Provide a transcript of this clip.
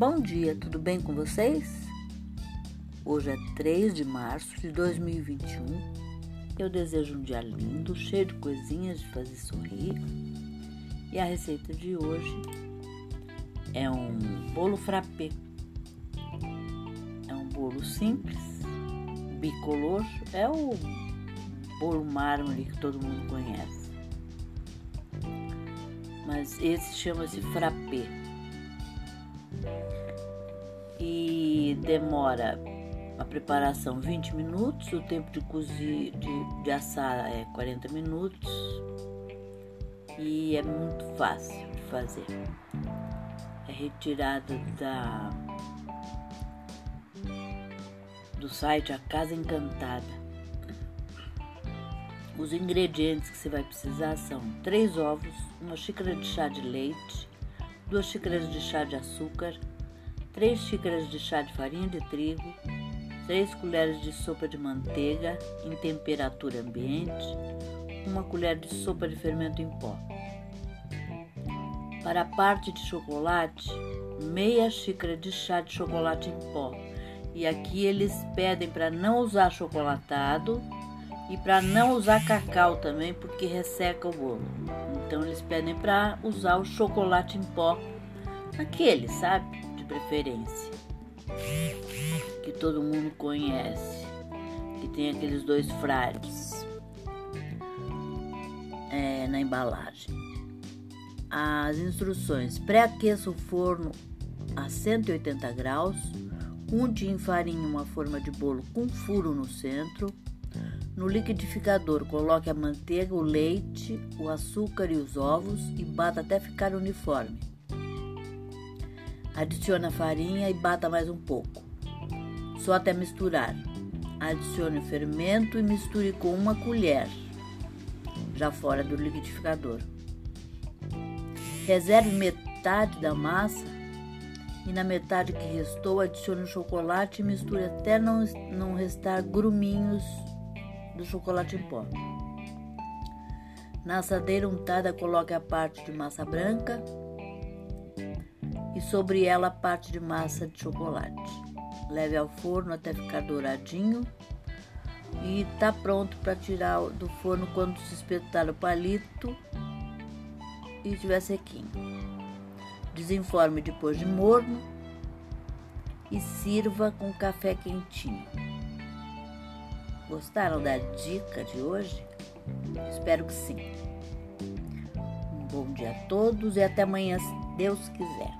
Bom dia, tudo bem com vocês? Hoje é 3 de março de 2021. Eu desejo um dia lindo, cheio de coisinhas de fazer sorrir. E a receita de hoje é um bolo frappé. É um bolo simples, bicolor, é o bolo mármore que todo mundo conhece. Mas esse chama-se frappé e demora a preparação 20 minutos, o tempo de cozir, de, de assar é 40 minutos e é muito fácil de fazer. É retirada da do site A Casa Encantada. Os ingredientes que você vai precisar são três ovos, uma xícara de chá de leite, duas xícaras de chá de açúcar, 3 xícaras de chá de farinha de trigo, 3 colheres de sopa de manteiga em temperatura ambiente, uma colher de sopa de fermento em pó. Para a parte de chocolate, meia xícara de chá de chocolate em pó. E aqui eles pedem para não usar chocolatado e para não usar cacau também, porque resseca o bolo. Então eles pedem para usar o chocolate em pó, aquele, sabe? preferência, que todo mundo conhece, que tem aqueles dois frares é, na embalagem. As instruções: pré-aqueça o forno a 180 graus, unte em farinha uma forma de bolo com furo no centro. No liquidificador, coloque a manteiga, o leite, o açúcar e os ovos e bata até ficar uniforme. Adicione a farinha e bata mais um pouco, só até misturar. Adicione o fermento e misture com uma colher, já fora do liquidificador. Reserve metade da massa e na metade que restou adicione o chocolate e misture até não, não restar gruminhos do chocolate em pó. Na assadeira untada, coloque a parte de massa branca e sobre ela a parte de massa de chocolate. Leve ao forno até ficar douradinho e está pronto para tirar do forno quando se espetar o palito e estiver sequinho. Desenforme depois de morno e sirva com café quentinho. Gostaram da dica de hoje? Espero que sim. Um bom dia a todos e até amanhã, se Deus quiser.